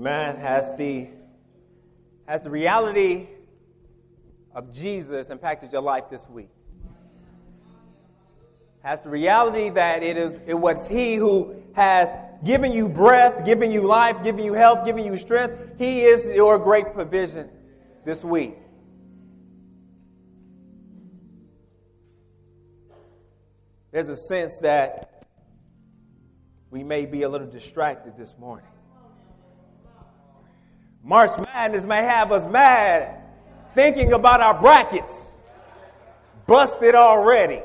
Amen. Has the has the reality of Jesus impacted your life this week? Has the reality that it is it was He who has given you breath, given you life, given you health, given you strength? He is your great provision this week. There's a sense that we may be a little distracted this morning. March Madness may have us mad thinking about our brackets. Busted already.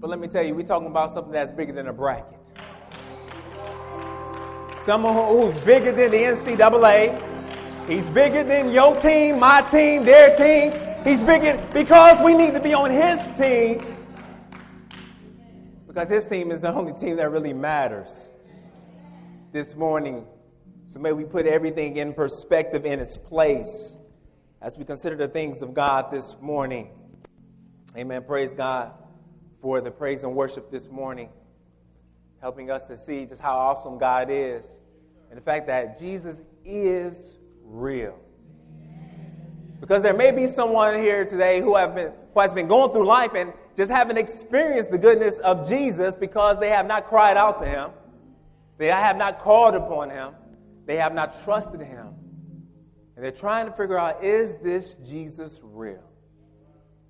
But let me tell you, we're talking about something that's bigger than a bracket. Someone who's bigger than the NCAA. He's bigger than your team, my team, their team. He's bigger because we need to be on his team. Because his team is the only team that really matters this morning. So may we put everything in perspective in its place as we consider the things of God this morning. Amen. Praise God for the praise and worship this morning, helping us to see just how awesome God is and the fact that Jesus is real. Because there may be someone here today who, have been, who has been going through life and just haven't experienced the goodness of Jesus because they have not cried out to him, they have not called upon him. They have not trusted him. And they're trying to figure out is this Jesus real?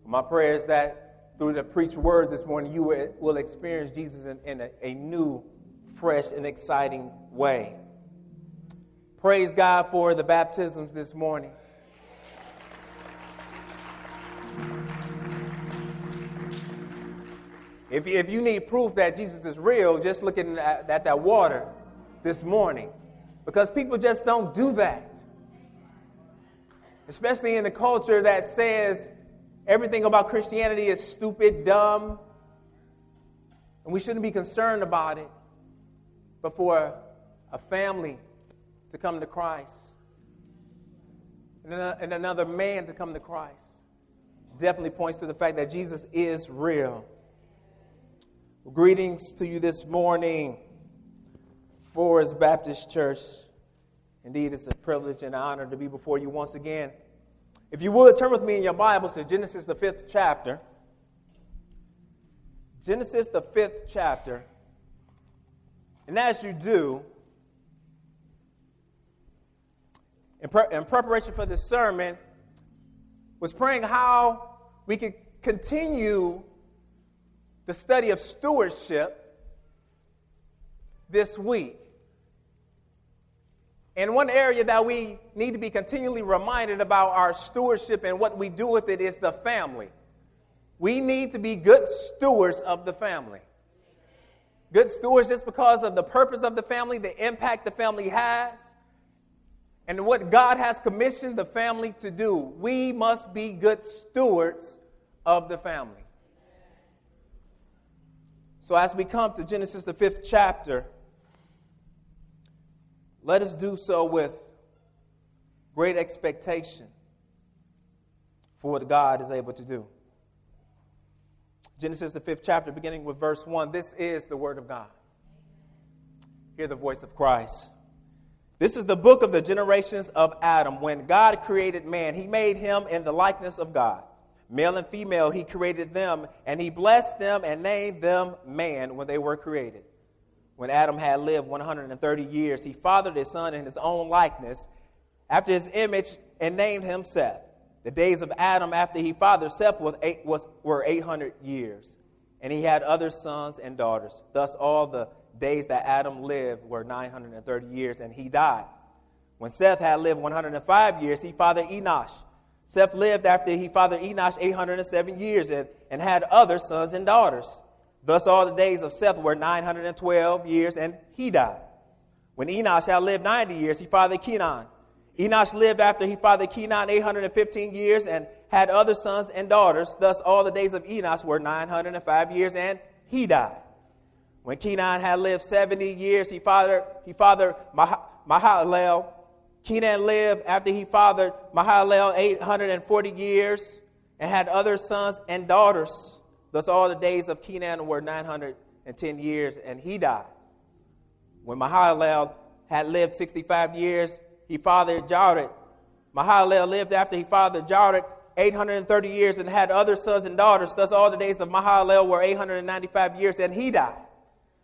My prayer is that through the preached word this morning, you will experience Jesus in, in a, a new, fresh, and exciting way. Praise God for the baptisms this morning. If you, if you need proof that Jesus is real, just look at, at that water this morning because people just don't do that. Especially in a culture that says everything about Christianity is stupid, dumb, and we shouldn't be concerned about it. But for a family to come to Christ and another man to come to Christ definitely points to the fact that Jesus is real. Greetings to you this morning. Forest Baptist Church. Indeed, it's a privilege and honor to be before you once again. If you would, turn with me in your Bibles to Genesis, the fifth chapter. Genesis, the fifth chapter. And as you do, in, pre- in preparation for this sermon, was praying how we could continue the study of stewardship this week. And one area that we need to be continually reminded about our stewardship and what we do with it is the family. We need to be good stewards of the family. Good stewards just because of the purpose of the family, the impact the family has, and what God has commissioned the family to do. We must be good stewards of the family. So, as we come to Genesis, the fifth chapter, let us do so with great expectation for what God is able to do. Genesis, the fifth chapter, beginning with verse 1. This is the Word of God. Hear the voice of Christ. This is the book of the generations of Adam. When God created man, he made him in the likeness of God. Male and female, he created them, and he blessed them and named them man when they were created when Adam had lived 130 years, he fathered his son in his own likeness, after his image, and named him Seth. The days of Adam after he fathered Seth was eight, was, were 800 years, and he had other sons and daughters. Thus, all the days that Adam lived were 930 years, and he died. When Seth had lived 105 years, he fathered Enosh. Seth lived after he fathered Enosh 807 years and, and had other sons and daughters. Thus all the days of Seth were 912 years, and he died. When Enosh had lived 90 years, he fathered Kenan. Enosh lived after he fathered Kenan 815 years and had other sons and daughters. Thus all the days of Enosh were 905 years, and he died. When Kenan had lived 70 years, he fathered, he fathered Mah- Mahalalel. Kenan lived after he fathered Mahalalel 840 years and had other sons and daughters. Thus, all the days of Kenan were 910 years, and he died. When Mahalalel had lived 65 years, he fathered Jared. Mahalalel lived after he fathered Jared 830 years and had other sons and daughters. Thus, all the days of Mahalalel were 895 years, and he died.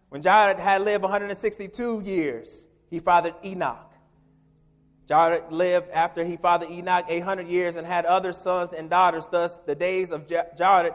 When Jared had lived 162 years, he fathered Enoch. Jared lived after he fathered Enoch 800 years and had other sons and daughters. Thus, the days of Jared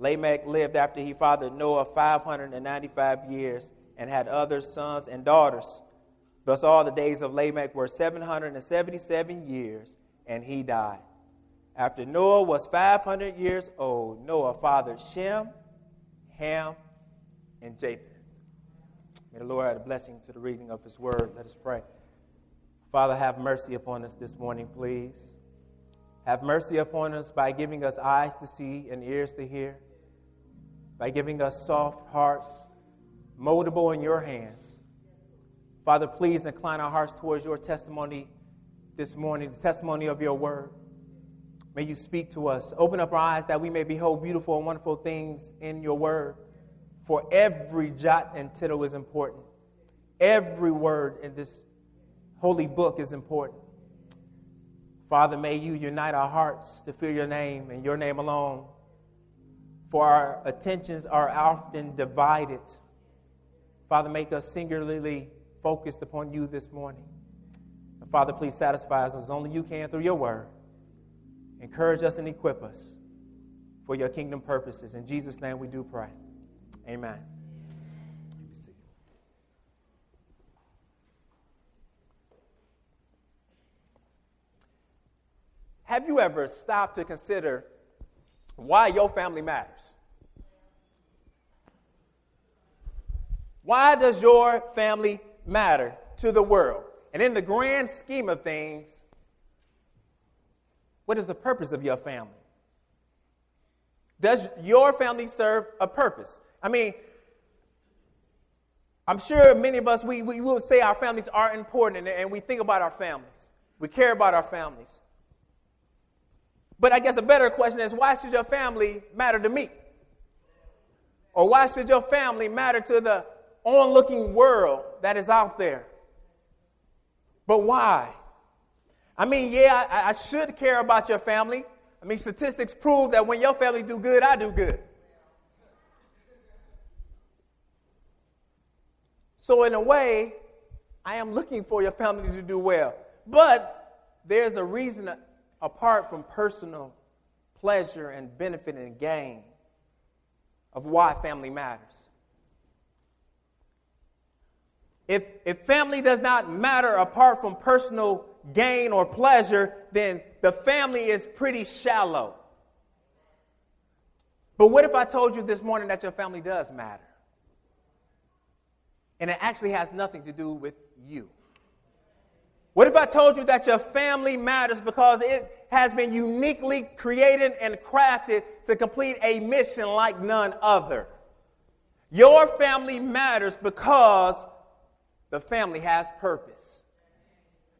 Lamech lived after he fathered Noah 595 years and had other sons and daughters. Thus, all the days of Lamech were 777 years, and he died. After Noah was 500 years old, Noah fathered Shem, Ham, and Japheth. May the Lord add a blessing to the reading of his word. Let us pray. Father, have mercy upon us this morning, please. Have mercy upon us by giving us eyes to see and ears to hear, by giving us soft hearts, moldable in your hands. Father, please incline our hearts towards your testimony this morning, the testimony of your word. May you speak to us. Open up our eyes that we may behold beautiful and wonderful things in your word. For every jot and tittle is important. Every word in this holy book is important. Father, may you unite our hearts to fear your name and your name alone. For our attentions are often divided. Father, make us singularly focused upon you this morning. And Father, please satisfy us as only you can through your word. Encourage us and equip us for your kingdom purposes. In Jesus' name we do pray. Amen. Have you ever stopped to consider why your family matters? Why does your family matter to the world? And in the grand scheme of things, what is the purpose of your family? Does your family serve a purpose? I mean, I'm sure many of us, we, we will say our families are important and, and we think about our families. We care about our families. But I guess a better question is why should your family matter to me? Or why should your family matter to the onlooking world that is out there? But why? I mean, yeah, I, I should care about your family. I mean, statistics prove that when your family do good, I do good. So, in a way, I am looking for your family to do well. But there's a reason apart from personal pleasure and benefit and gain of why family matters. If, if family does not matter apart from personal gain or pleasure, then the family is pretty shallow. But what if I told you this morning that your family does matter? And it actually has nothing to do with you. What if I told you that your family matters because it has been uniquely created and crafted to complete a mission like none other? Your family matters because the family has purpose.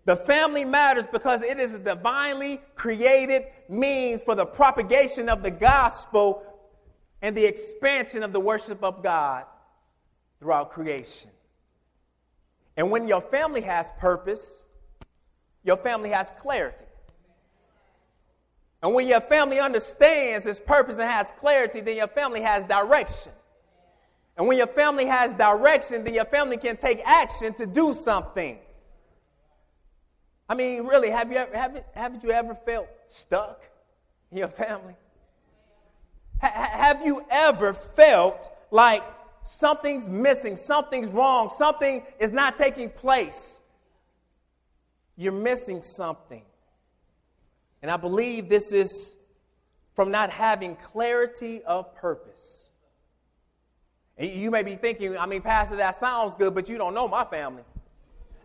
The family matters because it is a divinely created means for the propagation of the gospel and the expansion of the worship of God throughout creation. And when your family has purpose, your family has clarity. And when your family understands its purpose and has clarity, then your family has direction. And when your family has direction, then your family can take action to do something. I mean, really, have you ever, have, haven't you ever felt stuck in your family? have you ever felt like something's missing, something's wrong, something is not taking place? You're missing something. And I believe this is from not having clarity of purpose. You may be thinking, I mean, Pastor, that sounds good, but you don't know my family.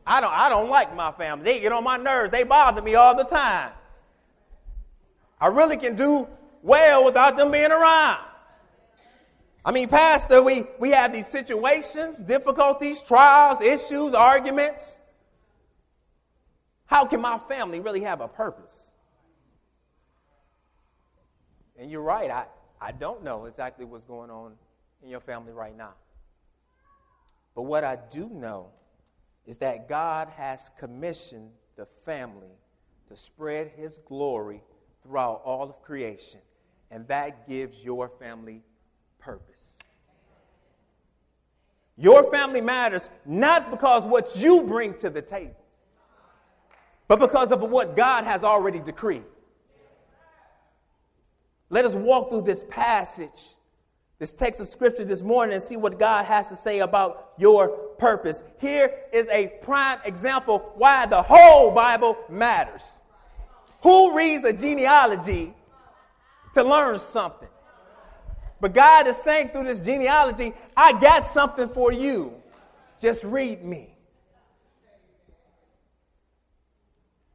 I don't, I don't like my family. They get on my nerves. They bother me all the time. I really can do well without them being around. I mean, Pastor, we, we have these situations, difficulties, trials, issues, arguments. How can my family really have a purpose? And you're right, I, I don't know exactly what's going on in your family right now. But what I do know is that God has commissioned the family to spread his glory throughout all of creation, and that gives your family purpose. Your family matters not because what you bring to the table, but because of what God has already decreed. Let us walk through this passage this text of scripture this morning and see what God has to say about your purpose. Here is a prime example why the whole Bible matters. Who reads a genealogy to learn something? But God is saying through this genealogy, I got something for you. Just read me.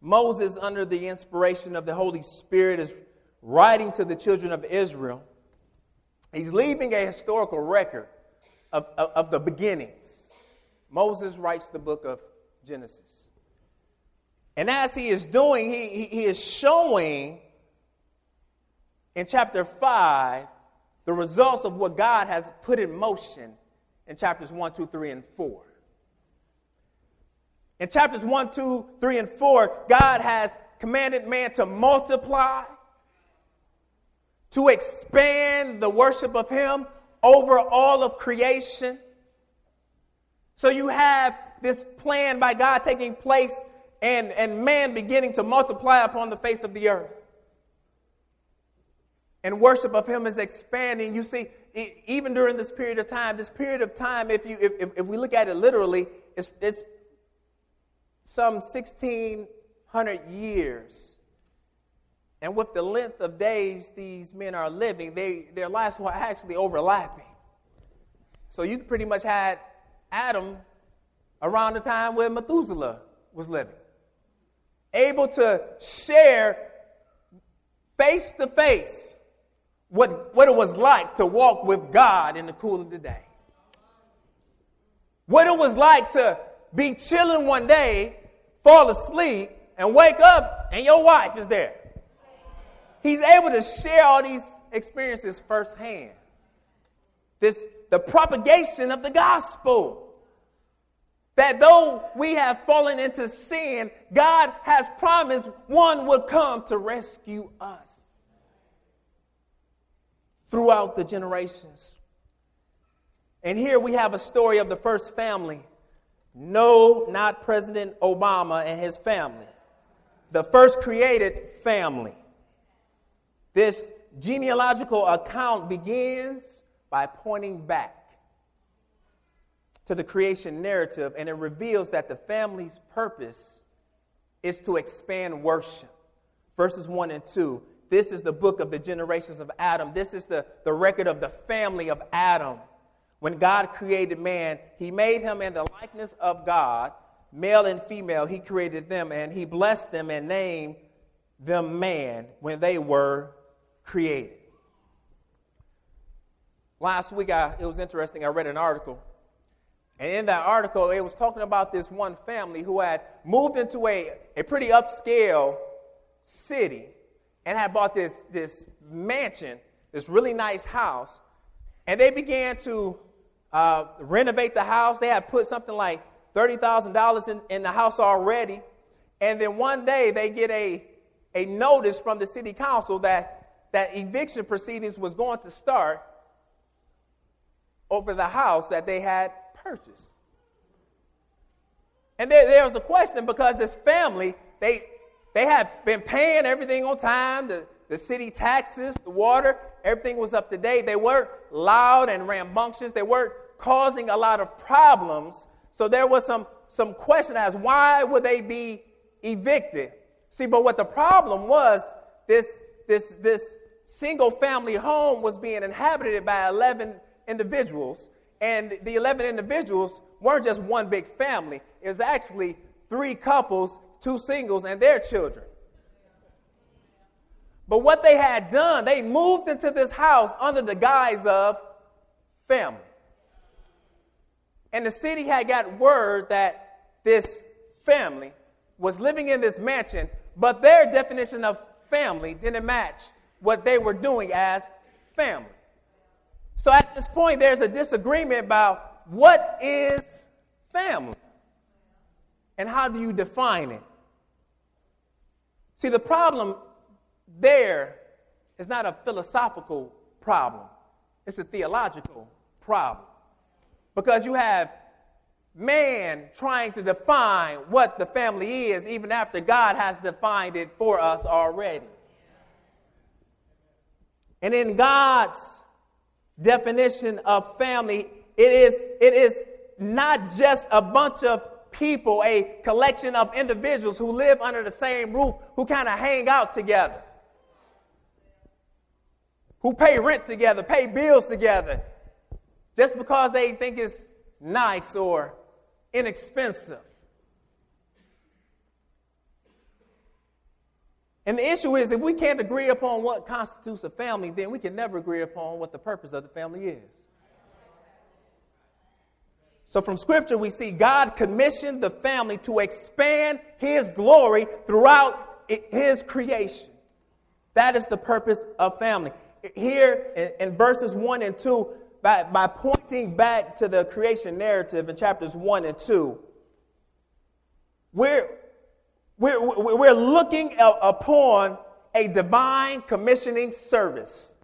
Moses, under the inspiration of the Holy Spirit, is writing to the children of Israel He's leaving a historical record of, of, of, the beginnings. Moses writes the book of Genesis. And as he is doing, he, he, he is showing in chapter 5 the results of what God has put in motion in chapters 1, 2, 3, and 4. In chapters 1, 2, 3, and 4, God has commanded man to multiply to expand the worship of Him over all of creation. So you have this plan by God taking place and, and man beginning to multiply upon the face of the earth. And worship of Him is expanding. You see, even during this period of time, this period of time, if, you, if, if we look at it literally, it's, it's some 1,600 years and with the length of days these men are living, they, their lives were actually overlapping. So you pretty much had Adam around the time where Methuselah was living, able to share face to face what, what it was like to walk with God in the cool of the day. What it was like to be chilling one day, fall asleep, and wake up, and your wife is there he's able to share all these experiences firsthand. This, the propagation of the gospel. That though we have fallen into sin, God has promised one would come to rescue us throughout the generations. And here we have a story of the first family. No, not President Obama and his family. The first created family. This genealogical account begins by pointing back to the creation narrative, and it reveals that the family's purpose is to expand worship. Verses 1 and 2. This is the book of the generations of Adam. This is the, the record of the family of Adam. When God created man, he made him in the likeness of God, male and female, he created them, and he blessed them and named them man when they were created. Last week, I, it was interesting. I read an article. And in that article, it was talking about this one family who had moved into a, a pretty upscale city and had bought this, this mansion, this really nice house. And they began to uh, renovate the house. They had put something like $30,000 in, in the house already. And then one day they get a, a notice from the city council that that eviction proceedings was going to start over the house that they had purchased. And there, there was a question because this family, they, they had been paying everything on time. The, the city taxes, the water, everything was up to date. They weren't loud and rambunctious. They weren't causing a lot of problems. So there was some, some question as why would they be evicted? See, but what the problem was, this, this, this single family home was being inhabited by 11 individuals. And the 11 individuals weren't just one big family, it was actually three couples, two singles, and their children. But what they had done, they moved into this house under the guise of family. And the city had got word that this family was living in this mansion, but their definition of family didn't match what they were doing as family. So at this point, there's a disagreement about what is family and how do you define it. See, the problem there is not a philosophical problem, it's a theological problem. Because you have man trying to define what the family is, even after God has defined it for us already. And in God's definition of family, it is, it is not just a bunch of people, a collection of individuals who live under the same roof, who kind of hang out together, who pay rent together, pay bills together, just because they think it's nice or inexpensive. And the issue is if we can't agree upon what constitutes a family, then we can never agree upon what the purpose of the family is. So, from Scripture, we see God commissioned the family to expand His glory throughout His creation. That is the purpose of family. Here in, in verses 1 and 2, by, by pointing back to the creation narrative in chapters 1 and 2, we're, we're, we're looking upon a divine commissioning service.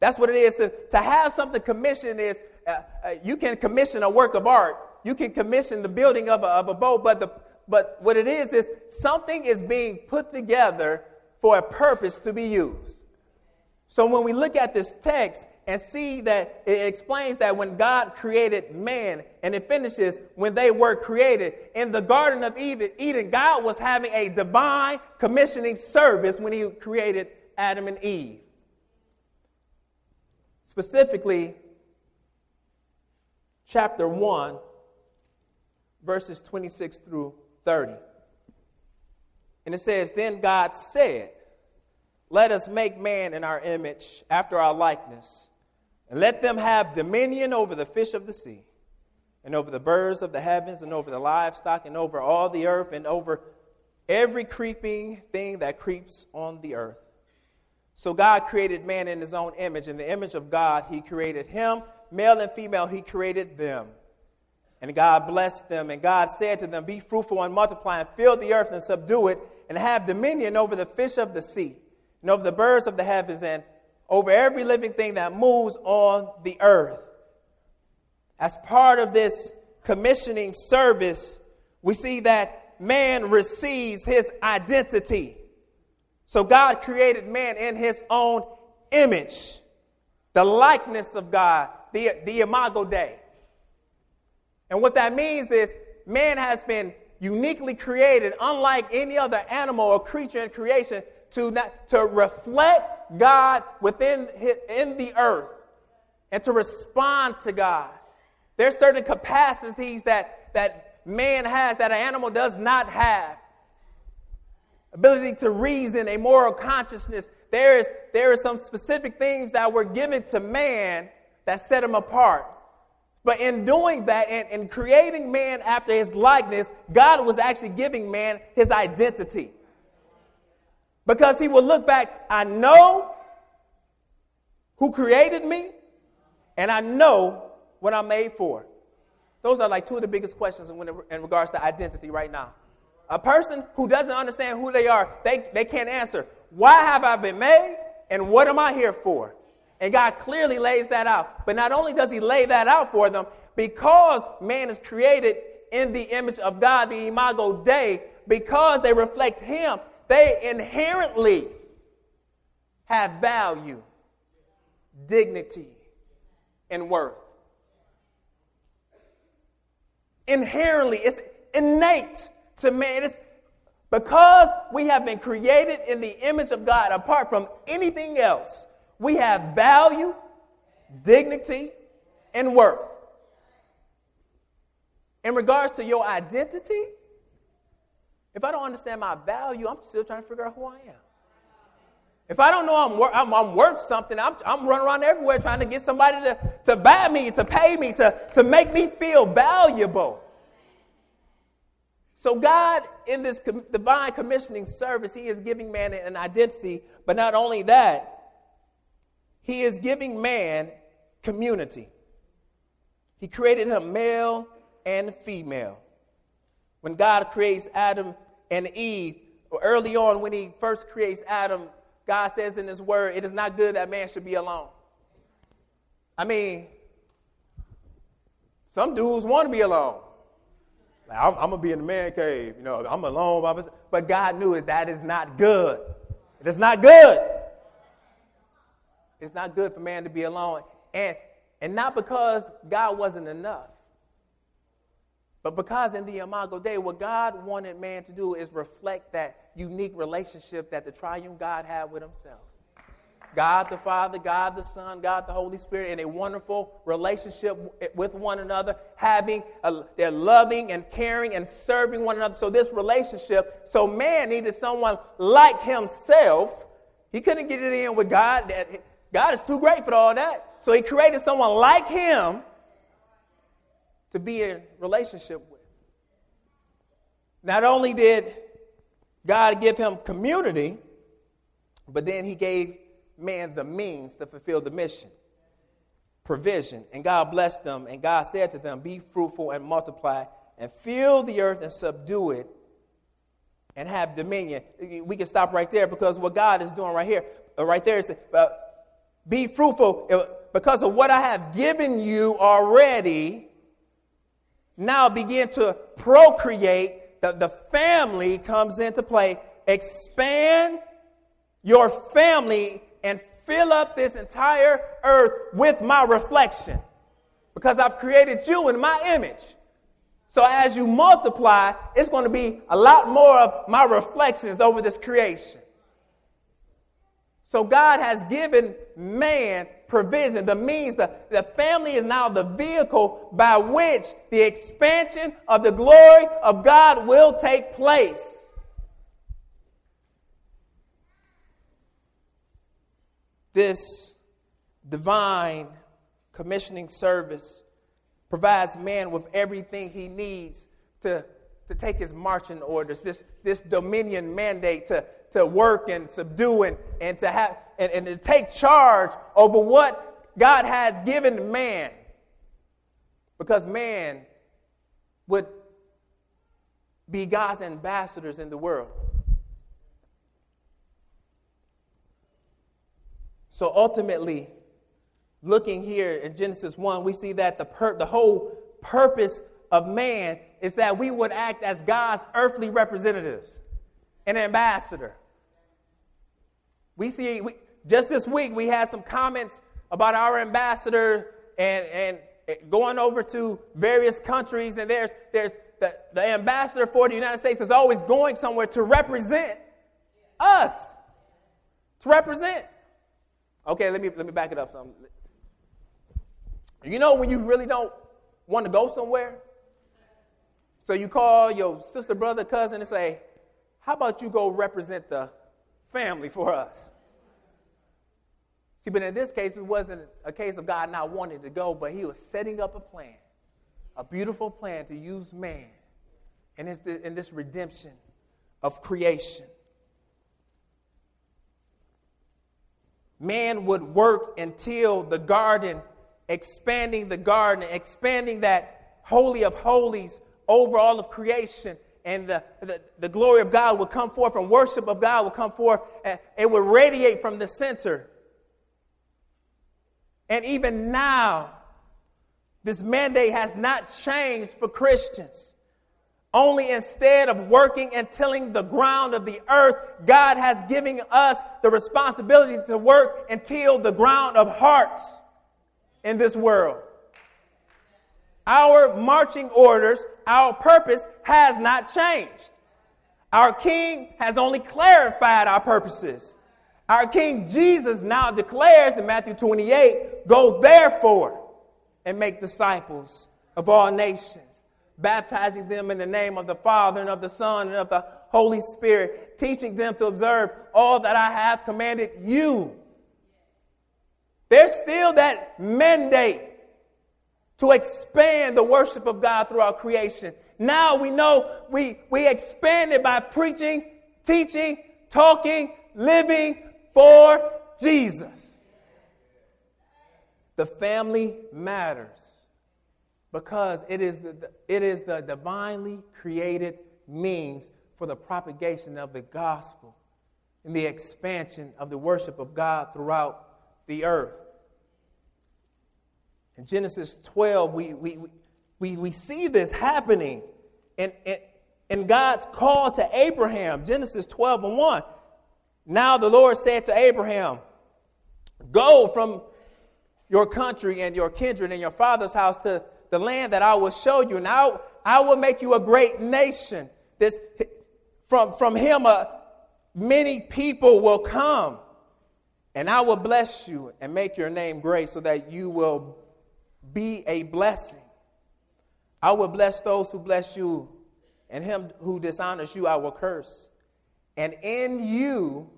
That's what it is. To, to have something commissioned is uh, uh, you can commission a work of art, you can commission the building of a, of a boat, but, the, but what it is is something is being put together for a purpose to be used. So when we look at this text, and see that it explains that when God created man, and it finishes when they were created. In the Garden of Eden, God was having a divine commissioning service when He created Adam and Eve. Specifically, chapter 1, verses 26 through 30. And it says, Then God said, Let us make man in our image, after our likeness and let them have dominion over the fish of the sea, and over the birds of the heavens, and over the livestock, and over all the earth, and over every creeping thing that creeps on the earth. So God created man in his own image. In the image of God, he created him. Male and female, he created them. And God blessed them. And God said to them, Be fruitful and multiply, and fill the earth and subdue it, and have dominion over the fish of the sea, and over the birds of the heavens, and over every living thing that moves on the earth. As part of this commissioning service, we see that man receives his identity. So God created man in his own image, the likeness of God, the, the imago Dei. And what that means is man has been uniquely created, unlike any other animal or creature in creation, to, not, to reflect God within in the earth and to respond to God. There's certain capacities that, that man has that an animal does not have. Ability to reason, a moral consciousness. There is, there are some specific things that were given to man that set him apart. But in doing that and in creating man after his likeness, God was actually giving man his identity. Because he will look back, I know who created me, and I know what I'm made for. Those are like two of the biggest questions in, regards to identity right now. A person who doesn't understand who they are, they, they can't answer, Why have I been made, and what am I here for? And God clearly lays that out. But not only does He lay that out for them, because man is created in the image of God, the imago Dei, because they reflect Him, they inherently have value, dignity, and worth. Inherently, it's innate to man. It's because we have been created in the image of God, apart from anything else, we have value, dignity, and worth. In regards to your identity, if I don't understand my value, I'm still trying to figure out who I am. If I don't know I'm, wor- I'm, I'm, worth something, I'm, I'm running around everywhere trying to get somebody to, to buy me, to pay me, to, to make me feel valuable. So, God, in this com- divine commissioning service, He is giving man an identity, but not only that, He is giving man community. He created him male and female. When God creates Adam and Eve, early on when He first creates Adam, God says in His Word, it is not good that man should be alone. I mean, some dudes want to be alone. Like, I'm, I'm, gonna be in the man cave, you know, I'm alone by myself. But God knew it. That is not good. It is not good. It's not good for man to be alone. And, and not because God wasn't enough, but because in the Imago Dei, what God wanted man to do is reflect that unique relationship that the triune God had with himself. God the Father, God the Son, God the Holy Spirit in a wonderful relationship with one another, having a, they're loving and caring and serving one another. So this relationship, so man needed someone like himself. He couldn't get it in with God. That God is too great for all that. So he created someone like him to be in relationship with. Not only did God give him community, but then he gave man the means to fulfill the mission provision. And God blessed them, and God said to them, Be fruitful and multiply, and fill the earth and subdue it, and have dominion. We can stop right there because what God is doing right here, uh, right there is uh, be fruitful uh, because of what I have given you already. Now begin to procreate. The, the family comes into play. Expand your family and fill up this entire earth with my reflection because I've created you in my image. So as you multiply, it's going to be a lot more of my reflections over this creation. So God has given man provision, the means, the, the family is now the vehicle by which the expansion of the glory of God will take place. This divine commissioning service provides man with everything he needs to, to take his marching orders, this, this dominion mandate to, to work and subdue and, and to have and, and to take charge over what God had given man. Because man would be God's ambassadors in the world. So ultimately, looking here in Genesis 1, we see that the, pur- the whole purpose of man is that we would act as God's earthly representatives, an ambassador. We see, we, just this week, we had some comments about our ambassador and, and going over to various countries, and there's, there's the, the ambassador for the United States is always going somewhere to represent us. To represent. Okay, let me let me back it up some. You know when you really don't want to go somewhere? So you call your sister, brother, cousin and say, How about you go represent the family for us? See, but in this case, it wasn't a case of God not wanting to go, but He was setting up a plan, a beautiful plan to use man in this, in this redemption of creation. man would work until the garden, expanding the garden, expanding that holy of holies over all of creation. And the, the, the glory of God would come forth, and worship of God would come forth. And it would radiate from the center. And even now, this mandate has not changed for Christians. Only instead of working and tilling the ground of the earth, God has given us the responsibility to work and till the ground of hearts in this world. Our marching orders, our purpose has not changed. Our King has only clarified our purposes. Our King Jesus now declares in Matthew 28 Go therefore and make disciples of all nations, baptizing them in the name of the Father and of the Son and of the Holy Spirit, teaching them to observe all that I have commanded you. There's still that mandate to expand the worship of God throughout creation. Now we know we, we expand it by preaching, teaching, talking, living for Jesus. The family matters because it is the, it is the divinely created means for the propagation of the gospel and the expansion of the worship of God throughout the earth. In Genesis 12, we, we, we, we see this happening in, in, in God's call to Abraham. Genesis 12 and 1. Now the Lord said to Abraham, Go from your country and your kindred and your father's house to the land that I will show you. Now I will make you a great nation. This, from, from him, uh, many people will come. And I will bless you and make your name great so that you will be a blessing. I will bless those who bless you, and him who dishonors you, I will curse. And in you,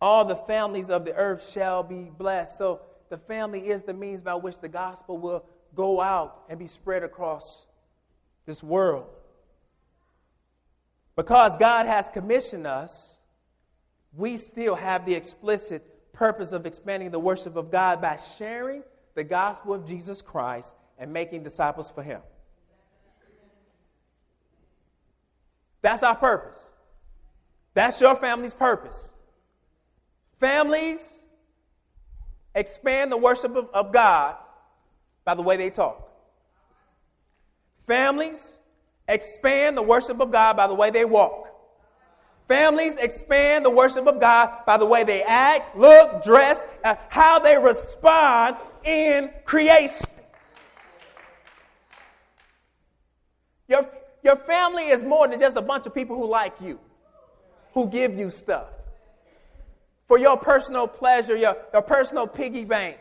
all the families of the earth shall be blessed. So the family is the means by which the gospel will go out and be spread across this world. Because God has commissioned us, we still have the explicit purpose of expanding the worship of God by sharing the gospel of Jesus Christ and making disciples for Him. That's our purpose. That's your family's purpose. Families expand the worship of, of God by the way they talk. Families expand the worship of God by the way they walk. Families expand the worship of God by the way they act, look, dress, uh, how they respond in creation. Your, your family is more than just a bunch of people who like you, who give you stuff. For your personal pleasure, your, your personal piggy bank.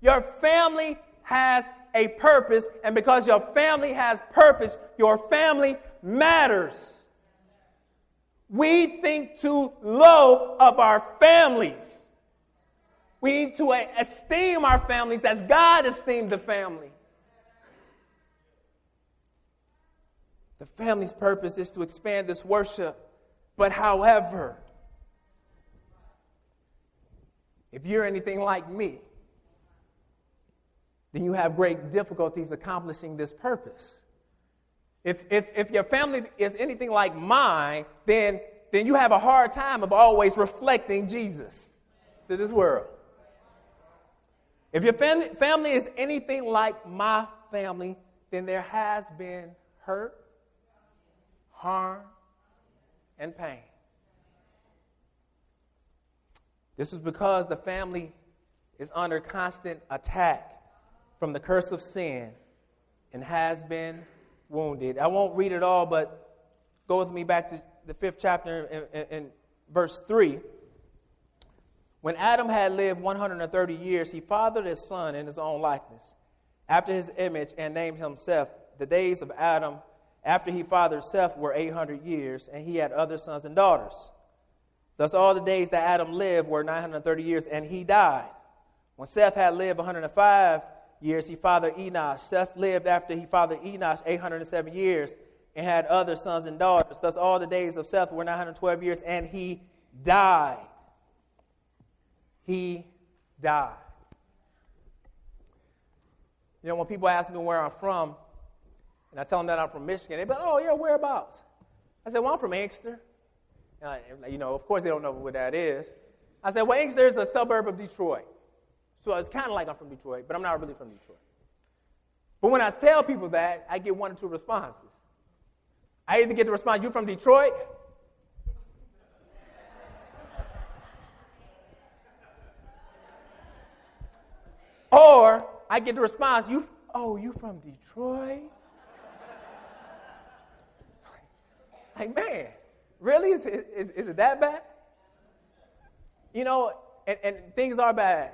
Your family has a purpose, and because your family has purpose, your family matters. We think too low of our families. We need to esteem our families as God esteemed the family. The family's purpose is to expand this worship. But however, if you're anything like me, then you have great difficulties accomplishing this purpose. If, if, if your family is anything like mine, then, then you have a hard time of always reflecting Jesus to this world. If your family is anything like my family, then there has been hurt, harm, and pain. This is because the family is under constant attack from the curse of sin and has been wounded. I won't read it all, but go with me back to the fifth chapter in verse 3. When Adam had lived 130 years, he fathered his son in his own likeness, after his image, and named him Seth. The days of Adam after he fathered Seth were 800 years, and he had other sons and daughters. Thus, all the days that Adam lived were 930 years, and he died. When Seth had lived 105 years, he fathered Enosh. Seth lived after he fathered Enosh 807 years and had other sons and daughters. Thus, all the days of Seth were 912 years, and he died he died. You know, when people ask me where I'm from, and I tell them that I'm from Michigan, they be like, oh, yeah, whereabouts? I said, well, I'm from Inkster. I, you know, of course, they don't know what that is. I said, well, Inkster is a suburb of Detroit. So it's kind of like I'm from Detroit, but I'm not really from Detroit. But when I tell people that, I get one or two responses. I either get the response, You from Detroit? Or I get the response, You, oh, you from Detroit? like, man, really? Is, is, is it that bad? You know, and, and things are bad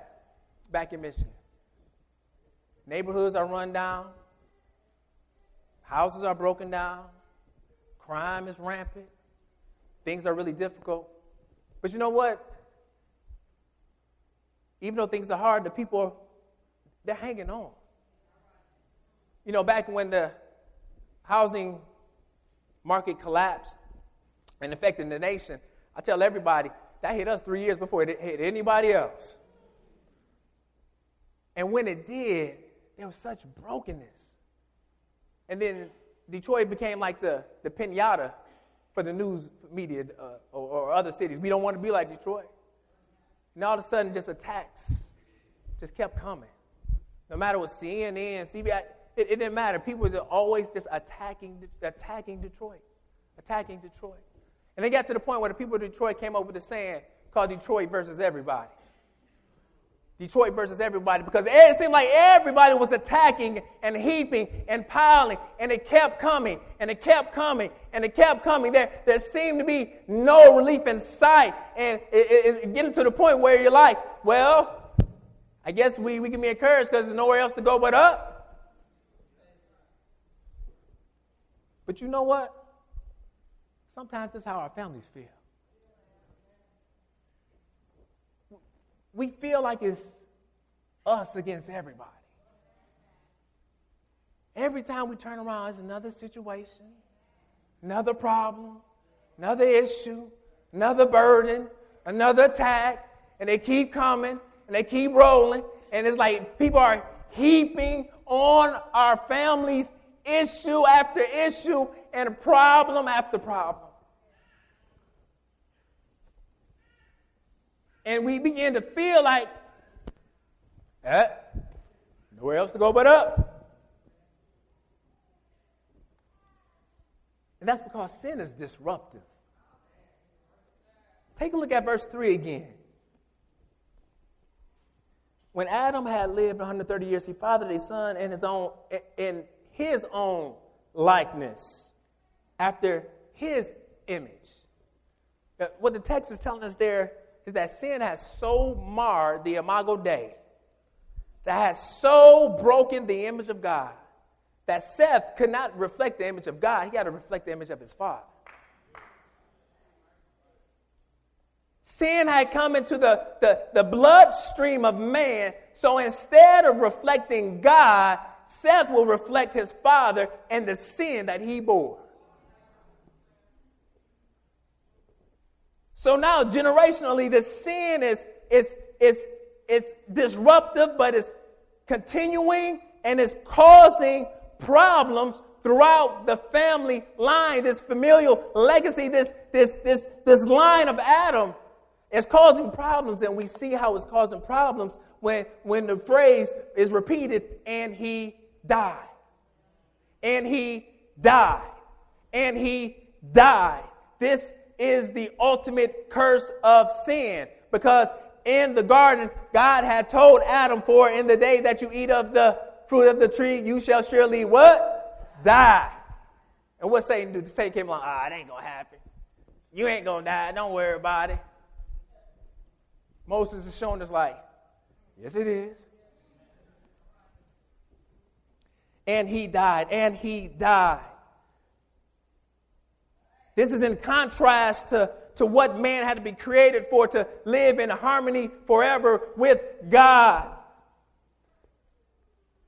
back in Michigan. Neighborhoods are run down, houses are broken down, crime is rampant, things are really difficult. But you know what? Even though things are hard, the people, they're hanging on. You know, back when the housing market collapsed and affecting the nation, I tell everybody that hit us three years before it hit anybody else. And when it did, there was such brokenness. And then Detroit became like the, the pinata for the news media uh, or, or, other cities. We don't want to be like Detroit. And all of a sudden, just attacks just kept coming. No matter what CNN, CBS, it, it didn't matter. People were always just attacking, attacking Detroit, attacking Detroit. And they got to the point where the people of Detroit came up with a saying called Detroit versus everybody. Detroit versus everybody because it seemed like everybody was attacking and heaping and piling, and it kept coming and it kept coming and it kept coming. There, there seemed to be no relief in sight, and it, it, it getting to the point where you're like, well, I guess we, we can be encouraged because there's nowhere else to go but up. But you know what? Sometimes that's how our families feel. we feel like it's us against everybody. Every time we turn around, it's another situation, another problem, another issue, another burden, another attack, and they keep coming and they keep rolling. And it's like people are heaping on our families issue after issue and problem after problem. and we begin to feel like, eh, nowhere else to go but up. And that's because sin is disruptive. Take a look at verse 3 again. When Adam had lived 130 years, he fathered a son in his own, in his own likeness, after his image. Uh, what the text is telling us there is that sin has so marred the imago Dei, that has so broken the image of God, that Seth could not reflect the image of God. He had to reflect the image of his father. Sin had come into the, the, the bloodstream of man, so instead of reflecting God, Seth will reflect his father and the sin that he bore. So now, generationally, the sin is, is, is, is disruptive, but it's continuing and it's causing problems throughout the family line, this familial legacy, this, this, this, this line of Adam is causing problems, and we see how it's causing problems when, when the phrase is repeated, and he died. And he died. And he died. This is the ultimate curse of sin because in the garden, God had told Adam, For in the day that you eat of the fruit of the tree, you shall surely what? Die. And what Satan do? Satan came along, ah, it ain't gonna happen. You ain't gonna die. Don't worry about it. Moses is showing us like, yes, it is. And he died, and he died. This is in contrast to, to what man had to be created for to live in harmony forever with God.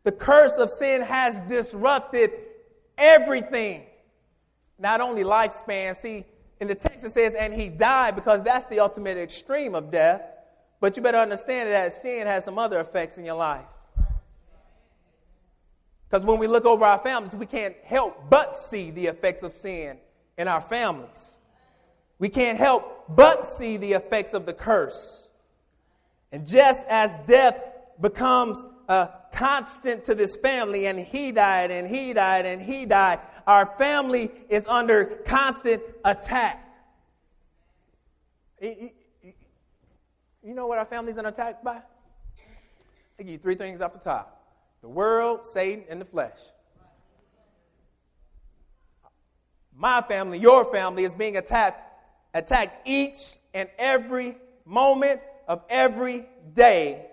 The curse of sin has disrupted everything, not only lifespan. See, in the text it says, and he died because that's the ultimate extreme of death. But you better understand that sin has some other effects in your life. Because when we look over our families, we can't help but see the effects of sin in our families. We can't help but see the effects of the curse. And just as death becomes a constant to this family, and he died, and he died, and he died, our family is under constant attack. You know what our family's under attack by? I give you three things off the top the world, Satan, and the flesh. My family, your family, is being attacked, attacked each and every moment of every day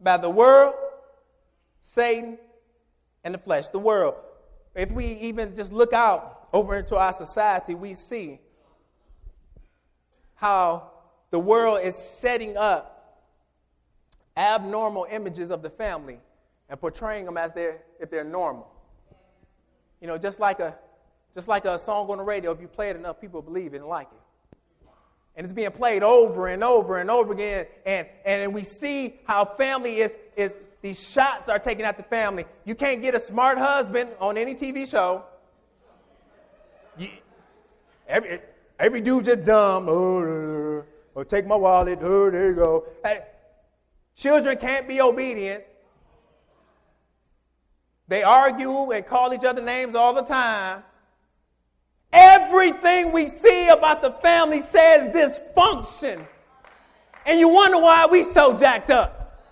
by the world, Satan, and the flesh. The world. If we even just look out over into our society, we see how the world is setting up abnormal images of the family and portraying them as they're, if they're normal. You know, just like a just like a song on the radio, if you play it enough, people believe it and like it. And it's being played over and over and over again. And, and we see how family is, is, these shots are taken at the family. You can't get a smart husband on any TV show. You, every, every dude just dumb. Oh, uh, uh, uh, oh, take my wallet. Oh, there you go. Hey, children can't be obedient. They argue and call each other names all the time. Everything we see about the family says dysfunction. And you wonder why we so jacked up.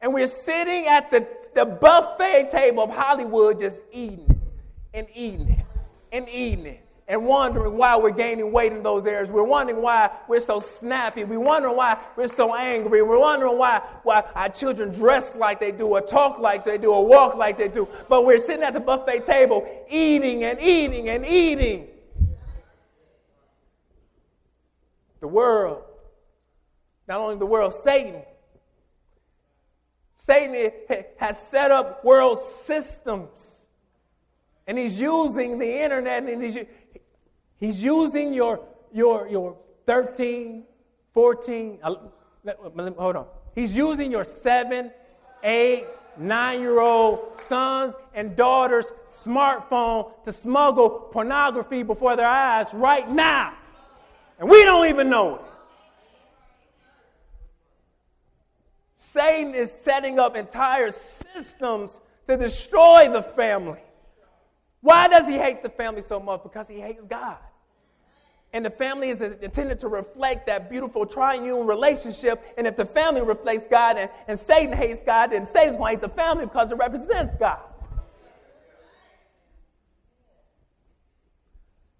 And we're sitting at the, the buffet table of Hollywood just eating and eating and eating and wondering why we're gaining weight in those areas. We're wondering why we're so snappy. We're wondering why we're so angry. We're wondering why, why our children dress like they do, or talk like they do, or walk like they do. But we're sitting at the buffet table eating and eating and eating. The world, not only the world, Satan. Satan has set up world systems. And he's using the internet and he's, He's using your, your, your 13, 14, uh, hold on. He's using your seven, eight, nine year old sons and daughters' smartphone to smuggle pornography before their eyes right now. And we don't even know it. Satan is setting up entire systems to destroy the family. Why does he hate the family so much? Because he hates God. And the family is intended to reflect that beautiful triune relationship. And if the family reflects God and, and Satan hates God, then Satan's going to hate the family because it represents God.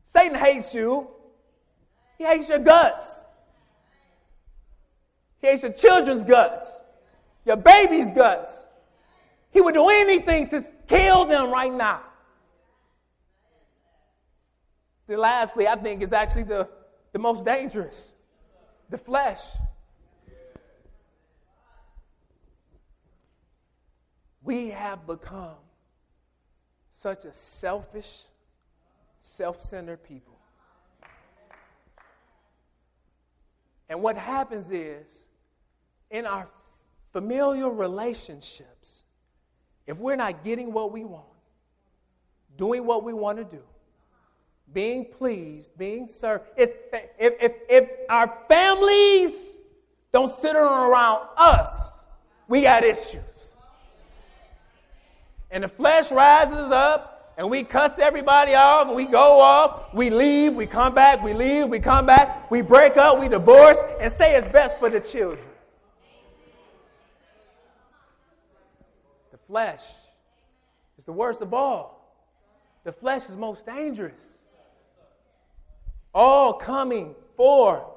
Satan hates you. He hates your guts. He hates your children's guts, your baby's guts. He would do anything to kill them right now. Then lastly, I think is actually the, the most dangerous the flesh. We have become such a selfish, self centered people. And what happens is, in our familial relationships, if we're not getting what we want, doing what we want to do, being pleased, being served. If, if, if our families don't sit around us, we got issues. And the flesh rises up, and we cuss everybody off, and we go off, we leave, we come back, we leave, we come back, we break up, we divorce, and say it's best for the children. The flesh is the worst of all. The flesh is most dangerous all coming for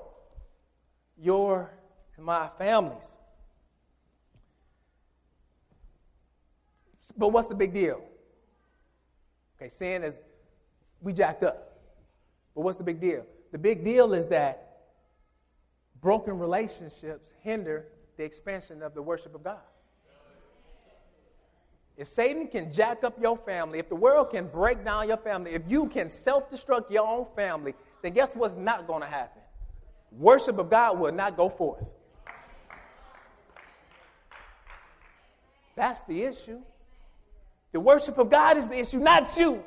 your and my families. But what's the big deal? Okay, sin is we jacked up. But what's the big deal? The big deal is that broken relationships hinder the expansion of the worship of God. If Satan can jack up your family, if the world can break down your family, if you can self destruct your own family, then guess what's not going to happen? Worship of God will not go forth. That's the issue. The worship of God is the issue, not you,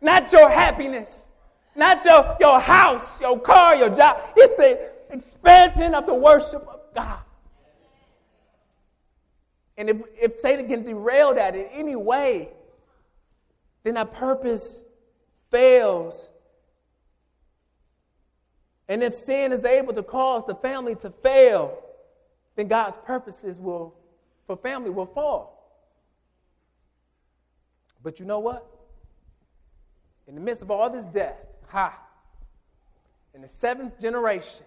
not your happiness, not your, your house, your car, your job. It's the expansion of the worship of God. And if, if Satan can derail that in any way, then that purpose fails. And if sin is able to cause the family to fail, then God's purposes will, for family will fall. But you know what? In the midst of all this death, ha, in the seventh generation,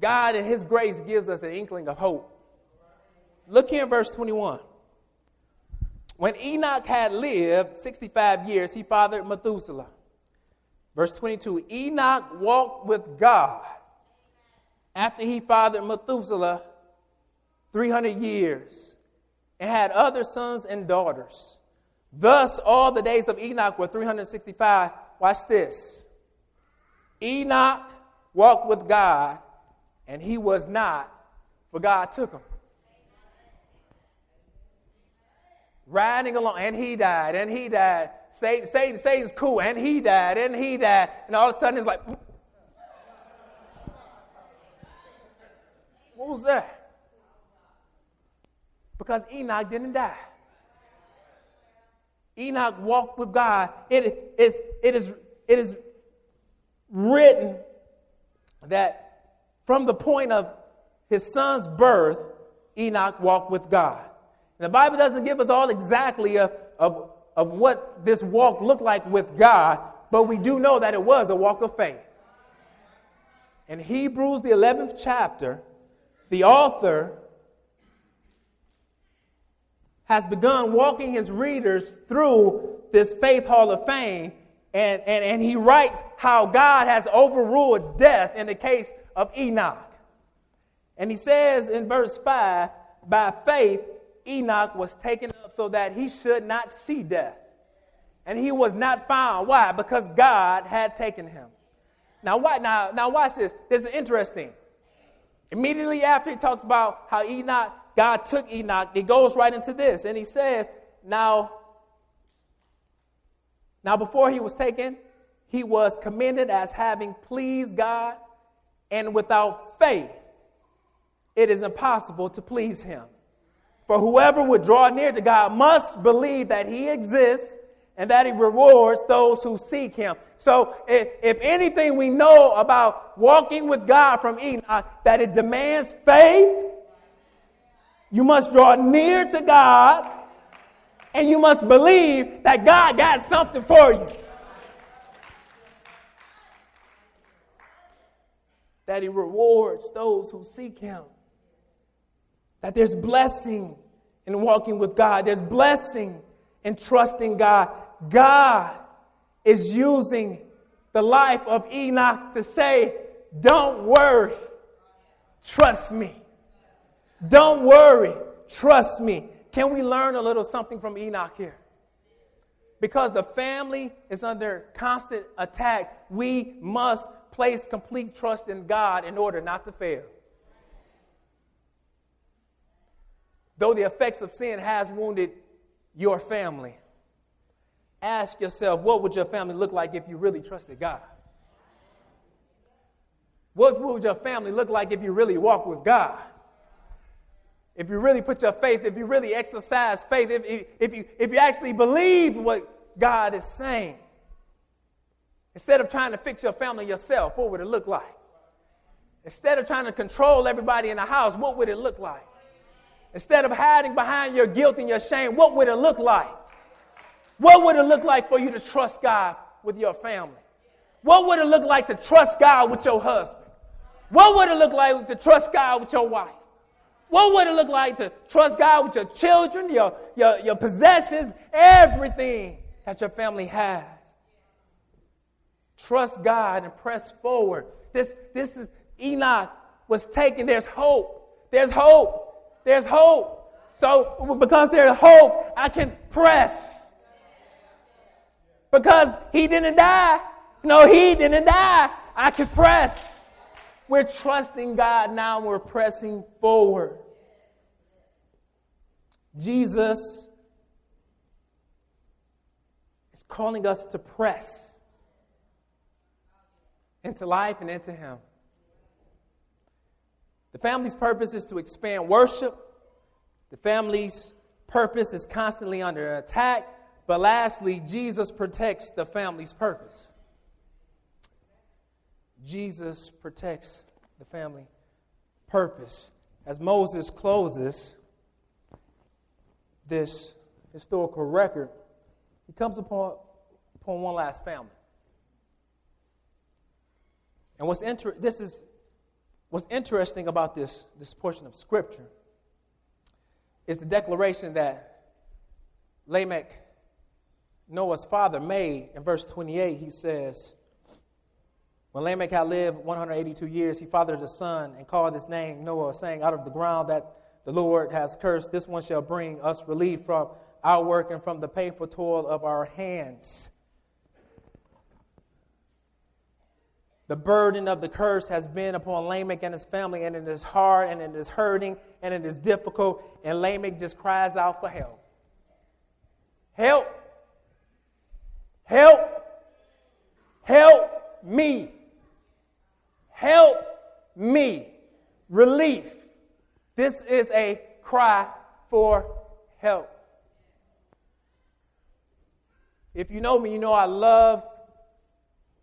God in His grace gives us an inkling of hope. Look here in verse 21. When Enoch had lived 65 years, he fathered Methuselah. Verse 22 Enoch walked with God after he fathered Methuselah 300 years and had other sons and daughters. Thus, all the days of Enoch were 365. Watch this. Enoch walked with God, and he was not, for God took him. riding along, and he died, and he died. Satan, Satan, Satan's cool, and he died, and he died. And all of a sudden it's like, what was that? Because Enoch didn't die. Enoch walked with God. It, it, it, is, it is written that from the point of his son's birth, Enoch walked with God. And The Bible doesn't give us all exactly of, of, of what this walk looked like with God, but we do know that it was a walk of faith. In Hebrews, the 11th chapter, the author has begun walking his readers through this faith hall of fame, and, and, and he writes how God has overruled death in the case of Enoch. And he says in verse 5 by faith, Enoch was taken up so that he should not see death. And he was not found. Why? Because God had taken him. Now, why, now, now watch this. This is interesting. Immediately after he talks about how Enoch, God took Enoch, he goes right into this. And he says, now, now before he was taken, he was commended as having pleased God, and without faith, it is impossible to please him. For whoever would draw near to God must believe that He exists and that He rewards those who seek Him. So, if, if anything we know about walking with God from Enoch, that it demands faith, you must draw near to God, and you must believe that God got something for you. That He rewards those who seek Him. That there's blessing in walking with God, there's blessing in trusting God. God is using the life of Enoch to say, Don't worry, trust me. Don't worry, trust me. Can we learn a little something from Enoch here? Because the family is under constant attack, we must place complete trust in God in order not to fail. Though the effects of sin has wounded your family, ask yourself, what would your family look like if you really trusted God? What would your family look like if you really walked with God? If you really put your faith, if you really exercise faith, if, if, you, if you actually believe what God is saying, instead of trying to fix your family yourself, what would it look like? Instead of trying to control everybody in the house, what would it look like? Instead of hiding behind your guilt and your shame, what would it look like? What would it look like for you to trust God with your family? What would it look like to trust God with your husband? What would it look like to trust God with your wife? What would it look like to trust God with your children, your, your, your possessions, everything that your family has? Trust God and press forward. This, this is Enoch was taken. There's hope. There's hope. There's hope. So, because there's hope, I can press. Because he didn't die. No, he didn't die. I can press. We're trusting God now. We're pressing forward. Jesus is calling us to press into life and into Him. The family's purpose is to expand worship. The family's purpose is constantly under attack. But lastly, Jesus protects the family's purpose. Jesus protects the family purpose. As Moses closes this historical record, he comes upon, upon one last family. And what's inter- this is what's interesting about this, this portion of scripture is the declaration that Lamech, Noah's father, made in verse 28. He says, When Lamech had lived 182 years, he fathered a son and called his name Noah, saying, Out of the ground that the Lord has cursed, this one shall bring us relief from our work and from the painful toil of our hands. The burden of the curse has been upon Lamech and his family, and it is hard, and it is hurting, and it is difficult, and Lamech just cries out for help. Help! Help! Help me! Help me! Relief. This is a cry for help. If you know me, you know I love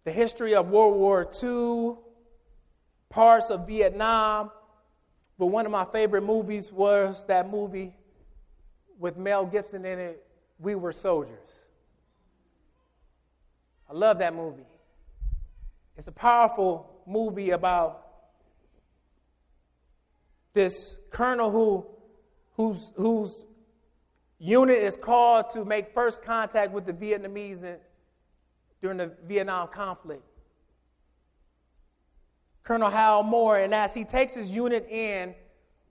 the history of World War II, parts of Vietnam. But one of my favorite movies was that movie with Mel Gibson in it, We Were Soldiers. I love that movie. It's a powerful movie about this colonel who, whose, whose unit is called to make first contact with the Vietnamese during the Vietnam conflict. Colonel Hal Moore, and as he takes his unit in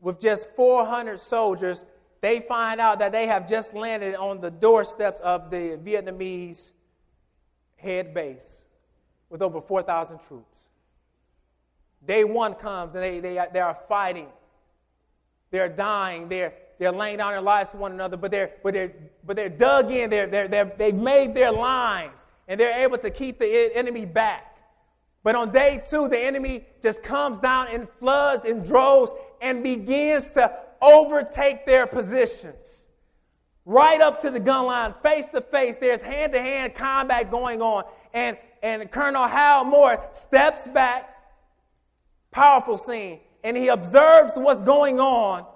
with just 400 soldiers, they find out that they have just landed on the doorsteps of the Vietnamese head base with over 4,000 troops. Day one comes and they, they, they are fighting. They're dying. They're, they're laying down their lives to one another, but they're, but they're, but they're dug in. They're, they're, they're, they've made their lines and they're able to keep the enemy back. But on day two, the enemy just comes down in floods and droves and begins to overtake their positions. Right up to the gun line, face to face, there's hand to hand combat going on. And, and Colonel Hal Moore steps back, powerful scene, and he observes what's going on.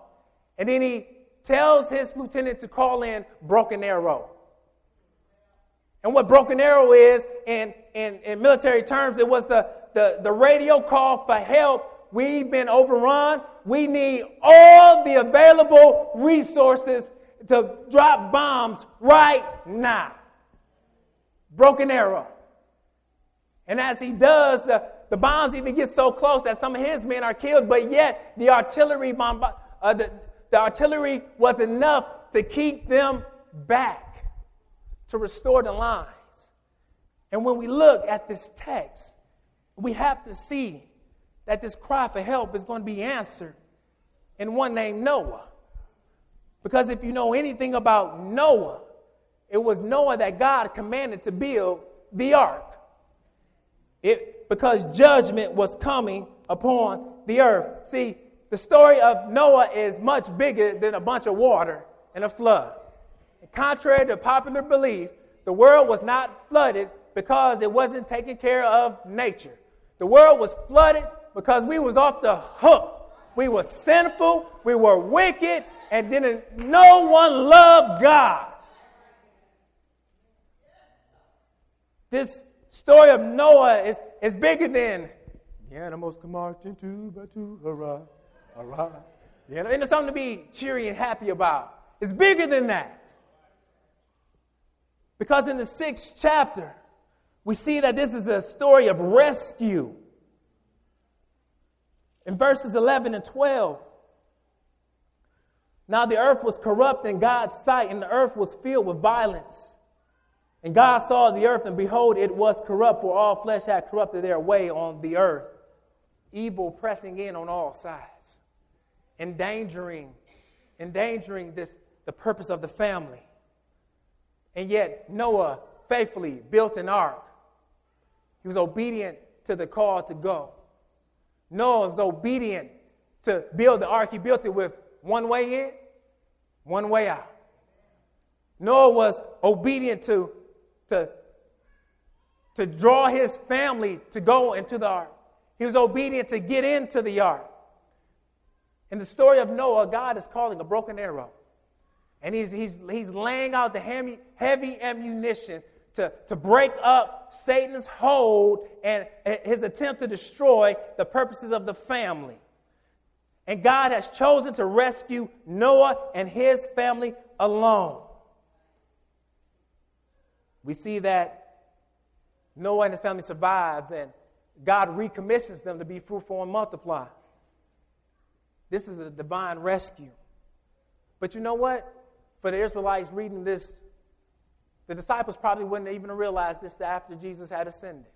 And then he tells his lieutenant to call in Broken Arrow. And what Broken Arrow is, in, in, in military terms, it was the, the, the radio call for help. We've been overrun. We need all the available resources to drop bombs right now. Broken Arrow. And as he does, the, the bombs even get so close that some of his men are killed, but yet the artillery bomb, uh, the, the artillery was enough to keep them back to restore the lines. And when we look at this text, we have to see that this cry for help is going to be answered in one named Noah. Because if you know anything about Noah, it was Noah that God commanded to build the ark. It, because judgment was coming upon the earth. See, the story of Noah is much bigger than a bunch of water and a flood. Contrary to popular belief, the world was not flooded because it wasn't taking care of nature. The world was flooded because we was off the hook. We were sinful, we were wicked, and then no one loved God. This story of Noah is, is bigger than the animals come marching two by two, hurrah, hurrah. You know, and it's something to be cheery and happy about. It's bigger than that. Because in the sixth chapter, we see that this is a story of rescue. In verses 11 and 12, now the earth was corrupt in God's sight, and the earth was filled with violence. And God saw the earth, and behold, it was corrupt, for all flesh had corrupted their way on the earth. Evil pressing in on all sides, endangering, endangering this, the purpose of the family. And yet, Noah faithfully built an ark. He was obedient to the call to go. Noah was obedient to build the ark. He built it with one way in, one way out. Noah was obedient to, to, to draw his family to go into the ark. He was obedient to get into the ark. In the story of Noah, God is calling a broken arrow. And he's, he's, he's laying out the heavy, heavy ammunition to, to break up Satan's hold and his attempt to destroy the purposes of the family. And God has chosen to rescue Noah and his family alone. We see that Noah and his family survives and God recommissions them to be fruitful and multiply. This is a divine rescue. But you know what? For the Israelites reading this, the disciples probably wouldn't even realize this after Jesus had ascended.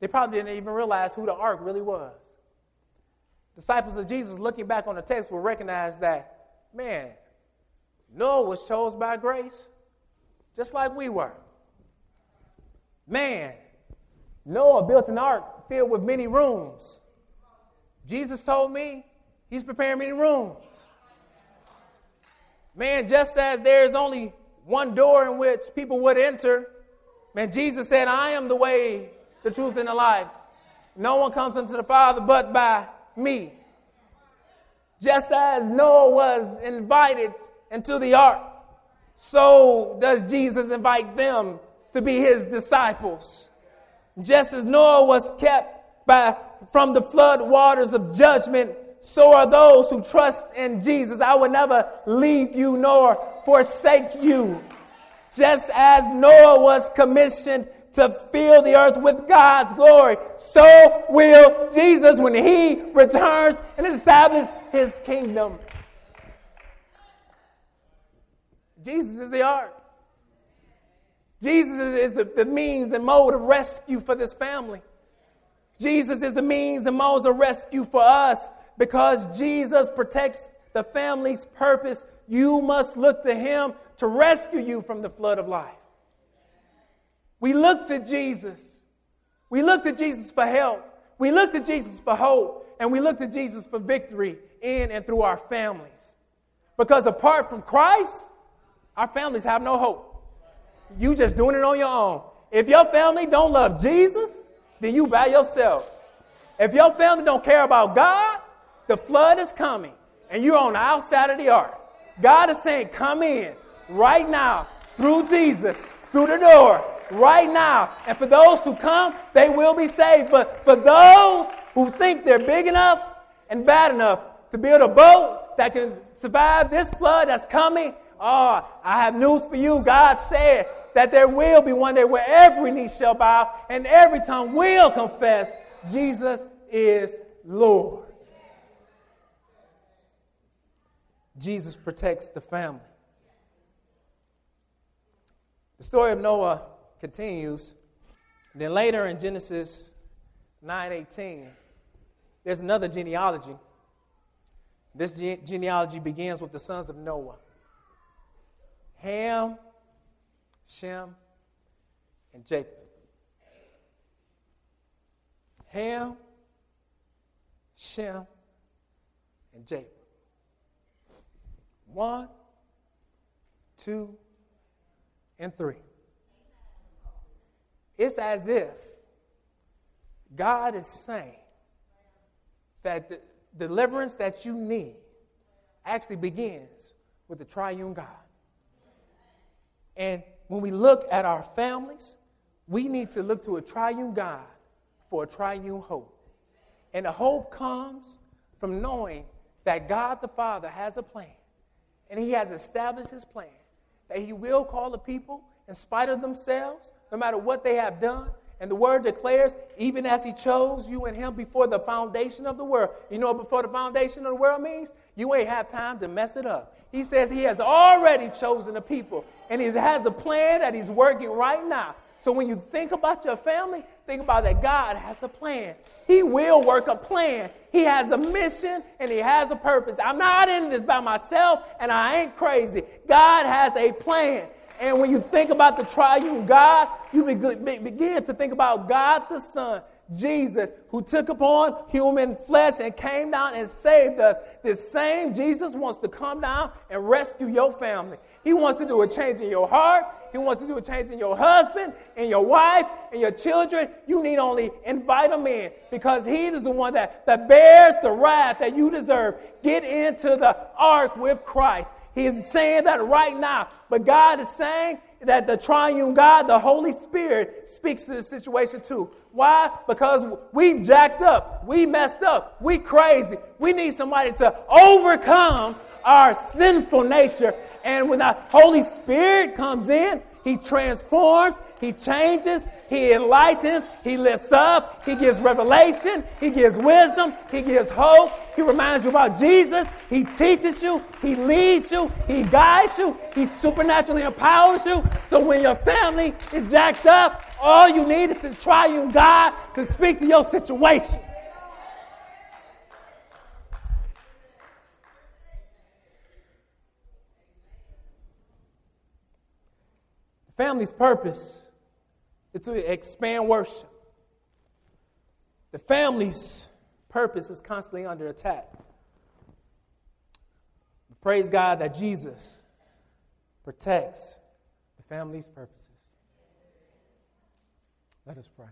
They probably didn't even realize who the ark really was. Disciples of Jesus looking back on the text will recognize that, man, Noah was chosen by grace just like we were. Man, Noah built an ark filled with many rooms. Jesus told me he's preparing many rooms. Man, just as there is only one door in which people would enter, man, Jesus said, I am the way, the truth, and the life. No one comes unto the Father but by me. Just as Noah was invited into the ark, so does Jesus invite them to be his disciples. Just as Noah was kept by, from the flood waters of judgment, so are those who trust in Jesus. I will never leave you nor forsake you. Just as Noah was commissioned to fill the earth with God's glory, so will Jesus when he returns and establish his kingdom. Jesus is the ark. Jesus is the, the means and mode of rescue for this family. Jesus is the means and modes of rescue for us because Jesus protects the family's purpose. You must look to him to rescue you from the flood of life. We look to Jesus. We look to Jesus for help. We look to Jesus for hope. And we look to Jesus for victory in and through our families. Because apart from Christ, our families have no hope. You just doing it on your own. If your family don't love Jesus, then you by yourself. If your family don't care about God, the flood is coming and you're on the outside of the ark. God is saying, come in right now through Jesus, through the door, right now. And for those who come, they will be saved. But for those who think they're big enough and bad enough to build a boat that can survive this flood that's coming, oh, I have news for you. God said that there will be one day where every knee shall bow and every tongue will confess Jesus is Lord. Jesus protects the family. The story of Noah continues. Then later in Genesis 9:18, there's another genealogy. This ge- genealogy begins with the sons of Noah. Ham, Shem, and Japheth. Ham, Shem, and Japheth. One, two, and three. It's as if God is saying that the deliverance that you need actually begins with the triune God. And when we look at our families, we need to look to a triune God for a triune hope. And the hope comes from knowing that God the Father has a plan. And He has established His plan. That He will call the people in spite of themselves, no matter what they have done. And the word declares, even as He chose you and Him before the foundation of the world. You know before the foundation of the world means? You ain't have time to mess it up. He says He has already chosen the people and He has a plan that He's working right now. So when you think about your family, think about that God has a plan. He will work a plan. He has a mission and He has a purpose. I'm not in this by myself and I ain't crazy. God has a plan. And when you think about the triune God, you begin to think about God the Son, Jesus who took upon human flesh and came down and saved us. This same Jesus wants to come down and rescue your family. He wants to do a change in your heart. He wants to do a change in your husband, and your wife, and your children. You need only invite him in because he is the one that, that bears the wrath that you deserve. Get into the ark with Christ. He is saying that right now. But God is saying that the triune God, the Holy Spirit, speaks to the situation too. Why? Because we jacked up, we messed up, we crazy. We need somebody to overcome our sinful nature. And when the Holy Spirit comes in, He transforms, He changes, He enlightens, He lifts up, He gives revelation, He gives wisdom, He gives hope, He reminds you about Jesus, He teaches you, He leads you, He guides you, He supernaturally empowers you. So when your family is jacked up, all you need is this triune God to speak to your situation. Family's purpose is to expand worship. The family's purpose is constantly under attack. Praise God that Jesus protects the family's purposes. Let us pray.